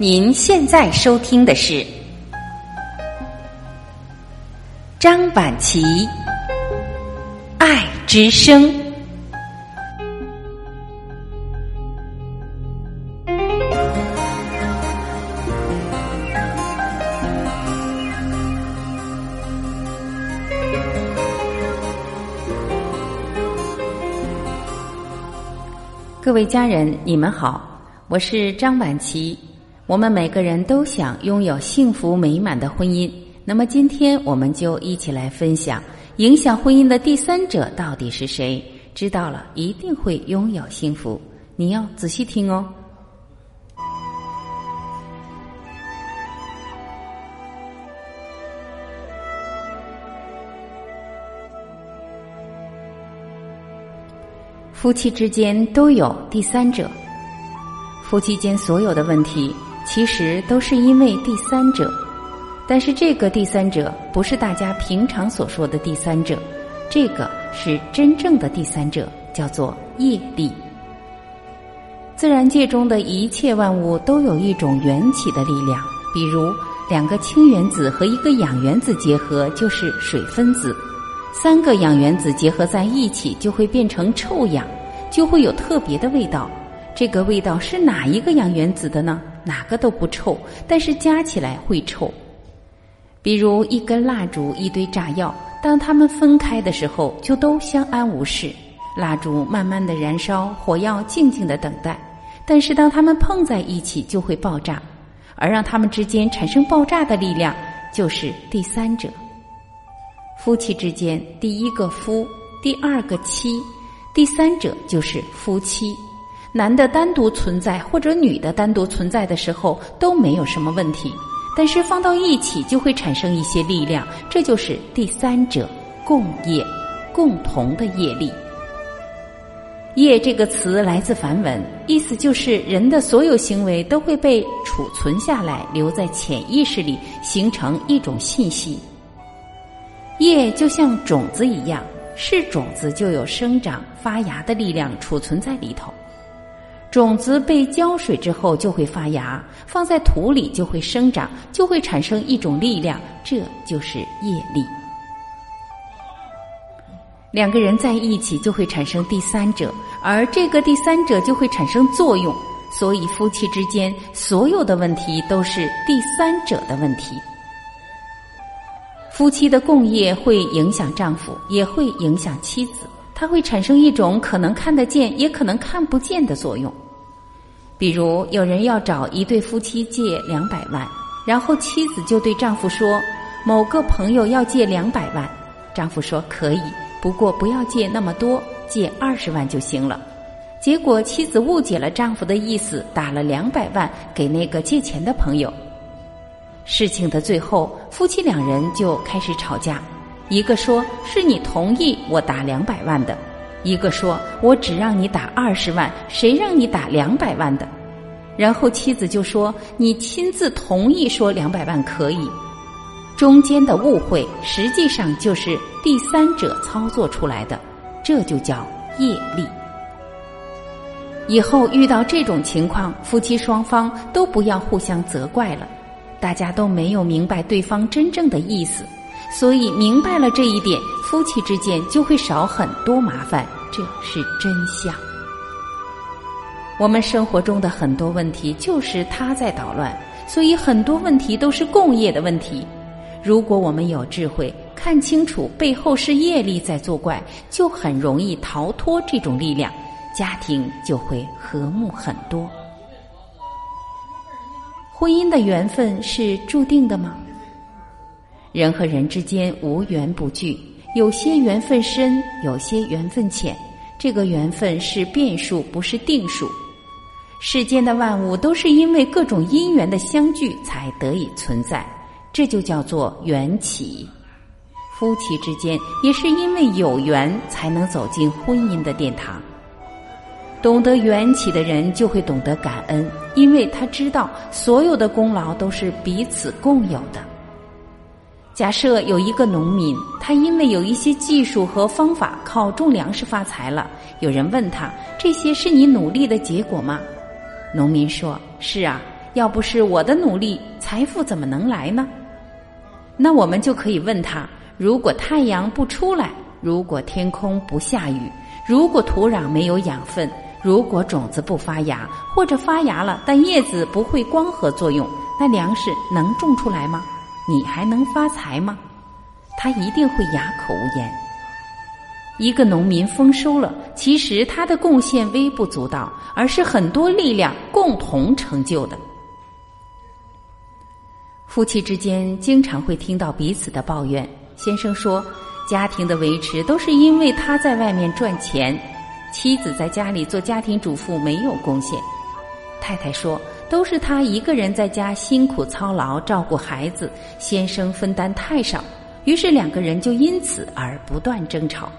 您现在收听的是张晚琪《爱之声》。各位家人，你们好，我是张晚琪。我们每个人都想拥有幸福美满的婚姻，那么今天我们就一起来分享影响婚姻的第三者到底是谁？知道了一定会拥有幸福，你要仔细听哦。夫妻之间都有第三者，夫妻间所有的问题。其实都是因为第三者，但是这个第三者不是大家平常所说的第三者，这个是真正的第三者，叫做业力。自然界中的一切万物都有一种缘起的力量，比如两个氢原子和一个氧原子结合就是水分子，三个氧原子结合在一起就会变成臭氧，就会有特别的味道。这个味道是哪一个氧原子的呢？哪个都不臭，但是加起来会臭。比如一根蜡烛、一堆炸药，当它们分开的时候，就都相安无事。蜡烛慢慢的燃烧，火药静静的等待。但是当它们碰在一起，就会爆炸。而让它们之间产生爆炸的力量，就是第三者。夫妻之间，第一个夫，第二个妻，第三者就是夫妻。男的单独存在或者女的单独存在的时候都没有什么问题，但是放到一起就会产生一些力量，这就是第三者共业，共同的业力。业这个词来自梵文，意思就是人的所有行为都会被储存下来，留在潜意识里，形成一种信息。业就像种子一样，是种子就有生长发芽的力量储存在里头。种子被浇水之后就会发芽，放在土里就会生长，就会产生一种力量，这就是业力。两个人在一起就会产生第三者，而这个第三者就会产生作用，所以夫妻之间所有的问题都是第三者的问题。夫妻的共业会影响丈夫，也会影响妻子。它会产生一种可能看得见，也可能看不见的作用。比如，有人要找一对夫妻借两百万，然后妻子就对丈夫说：“某个朋友要借两百万。”丈夫说：“可以，不过不要借那么多，借二十万就行了。”结果妻子误解了丈夫的意思，打了两百万给那个借钱的朋友。事情的最后，夫妻两人就开始吵架。一个说是你同意我打两百万的，一个说我只让你打二十万，谁让你打两百万的？然后妻子就说你亲自同意说两百万可以，中间的误会实际上就是第三者操作出来的，这就叫业力。以后遇到这种情况，夫妻双方都不要互相责怪了，大家都没有明白对方真正的意思。所以明白了这一点，夫妻之间就会少很多麻烦，这是真相。我们生活中的很多问题就是他在捣乱，所以很多问题都是共业的问题。如果我们有智慧，看清楚背后是业力在作怪，就很容易逃脱这种力量，家庭就会和睦很多。婚姻的缘分是注定的吗？人和人之间无缘不聚，有些缘分深，有些缘分浅。这个缘分是变数，不是定数。世间的万物都是因为各种因缘的相聚才得以存在，这就叫做缘起。夫妻之间也是因为有缘才能走进婚姻的殿堂。懂得缘起的人就会懂得感恩，因为他知道所有的功劳都是彼此共有的。假设有一个农民，他因为有一些技术和方法靠种粮食发财了。有人问他：“这些是你努力的结果吗？”农民说：“是啊，要不是我的努力，财富怎么能来呢？那我们就可以问他：如果太阳不出来，如果天空不下雨，如果土壤没有养分，如果种子不发芽，或者发芽了，但叶子不会光合作用，那粮食能种出来吗？你还能发财吗？他一定会哑口无言。一个农民丰收了，其实他的贡献微不足道，而是很多力量共同成就的。夫妻之间经常会听到彼此的抱怨。先生说，家庭的维持都是因为他在外面赚钱，妻子在家里做家庭主妇没有贡献。太太说，都是她一个人在家辛苦操劳照顾孩子，先生分担太少，于是两个人就因此而不断争吵。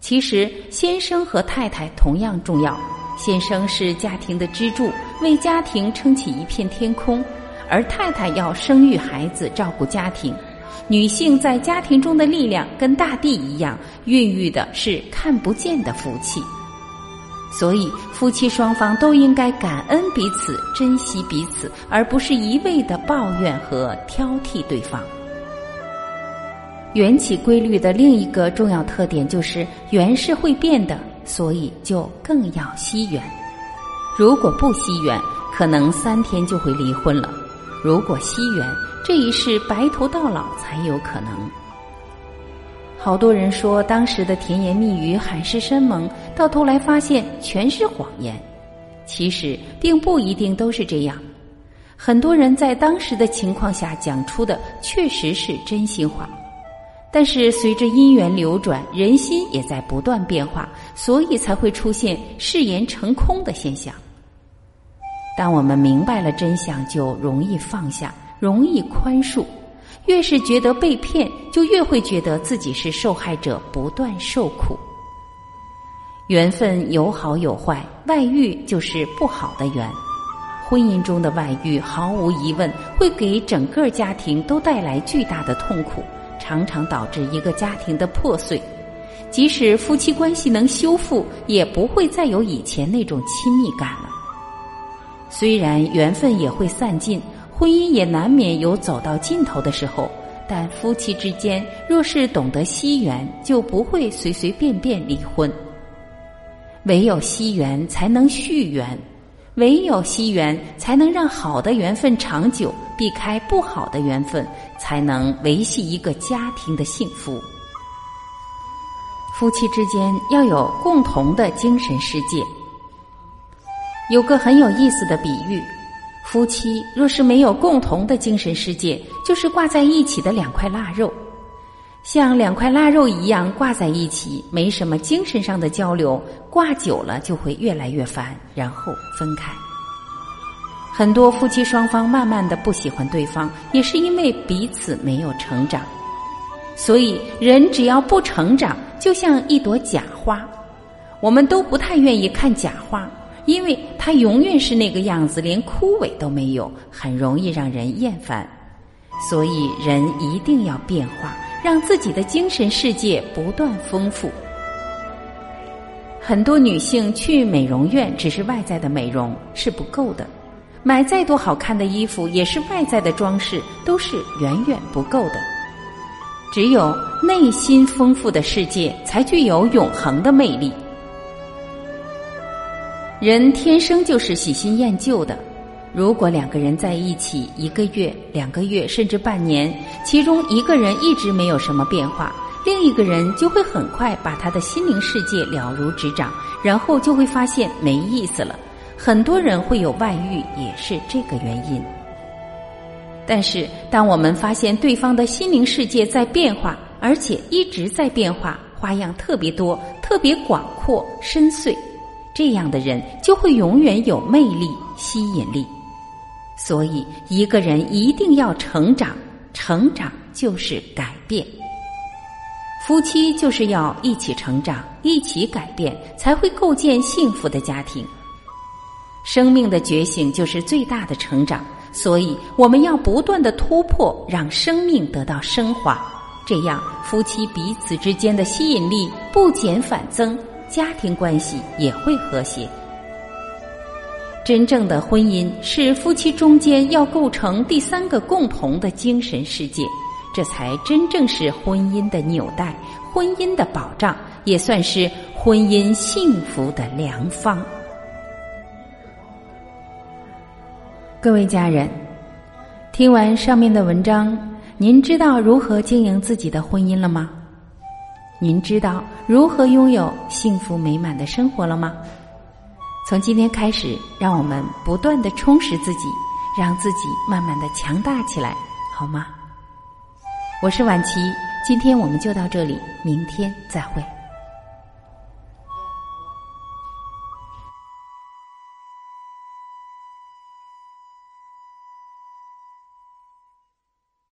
其实，先生和太太同样重要。先生是家庭的支柱，为家庭撑起一片天空；而太太要生育孩子，照顾家庭。女性在家庭中的力量跟大地一样，孕育的是看不见的福气。所以，夫妻双方都应该感恩彼此，珍惜彼此，而不是一味的抱怨和挑剔对方。缘起规律的另一个重要特点就是缘是会变的，所以就更要惜缘。如果不惜缘，可能三天就会离婚了；如果惜缘，这一世白头到老才有可能。好多人说当时的甜言蜜语、海誓山盟，到头来发现全是谎言。其实并不一定都是这样，很多人在当时的情况下讲出的确实是真心话。但是随着因缘流转，人心也在不断变化，所以才会出现誓言成空的现象。当我们明白了真相，就容易放下，容易宽恕。越是觉得被骗，就越会觉得自己是受害者，不断受苦。缘分有好有坏，外遇就是不好的缘。婚姻中的外遇，毫无疑问会给整个家庭都带来巨大的痛苦。常常导致一个家庭的破碎，即使夫妻关系能修复，也不会再有以前那种亲密感了。虽然缘分也会散尽，婚姻也难免有走到尽头的时候，但夫妻之间若是懂得惜缘，就不会随随便便离婚。唯有惜缘，才能续缘。唯有惜缘，才能让好的缘分长久；避开不好的缘分，才能维系一个家庭的幸福。夫妻之间要有共同的精神世界。有个很有意思的比喻：夫妻若是没有共同的精神世界，就是挂在一起的两块腊肉。像两块腊肉一样挂在一起，没什么精神上的交流，挂久了就会越来越烦，然后分开。很多夫妻双方慢慢的不喜欢对方，也是因为彼此没有成长。所以，人只要不成长，就像一朵假花，我们都不太愿意看假花，因为它永远是那个样子，连枯萎都没有，很容易让人厌烦。所以，人一定要变化。让自己的精神世界不断丰富。很多女性去美容院只是外在的美容是不够的，买再多好看的衣服也是外在的装饰，都是远远不够的。只有内心丰富的世界，才具有永恒的魅力。人天生就是喜新厌旧的。如果两个人在一起一个月、两个月，甚至半年，其中一个人一直没有什么变化，另一个人就会很快把他的心灵世界了如指掌，然后就会发现没意思了。很多人会有外遇，也是这个原因。但是，当我们发现对方的心灵世界在变化，而且一直在变化，花样特别多、特别广阔、深邃，这样的人就会永远有魅力、吸引力。所以，一个人一定要成长，成长就是改变。夫妻就是要一起成长，一起改变，才会构建幸福的家庭。生命的觉醒就是最大的成长，所以我们要不断的突破，让生命得到升华，这样夫妻彼此之间的吸引力不减反增，家庭关系也会和谐。真正的婚姻是夫妻中间要构成第三个共同的精神世界，这才真正是婚姻的纽带，婚姻的保障，也算是婚姻幸福的良方。各位家人，听完上面的文章，您知道如何经营自己的婚姻了吗？您知道如何拥有幸福美满的生活了吗？从今天开始，让我们不断的充实自己，让自己慢慢的强大起来，好吗？我是婉琪，今天我们就到这里，明天再会。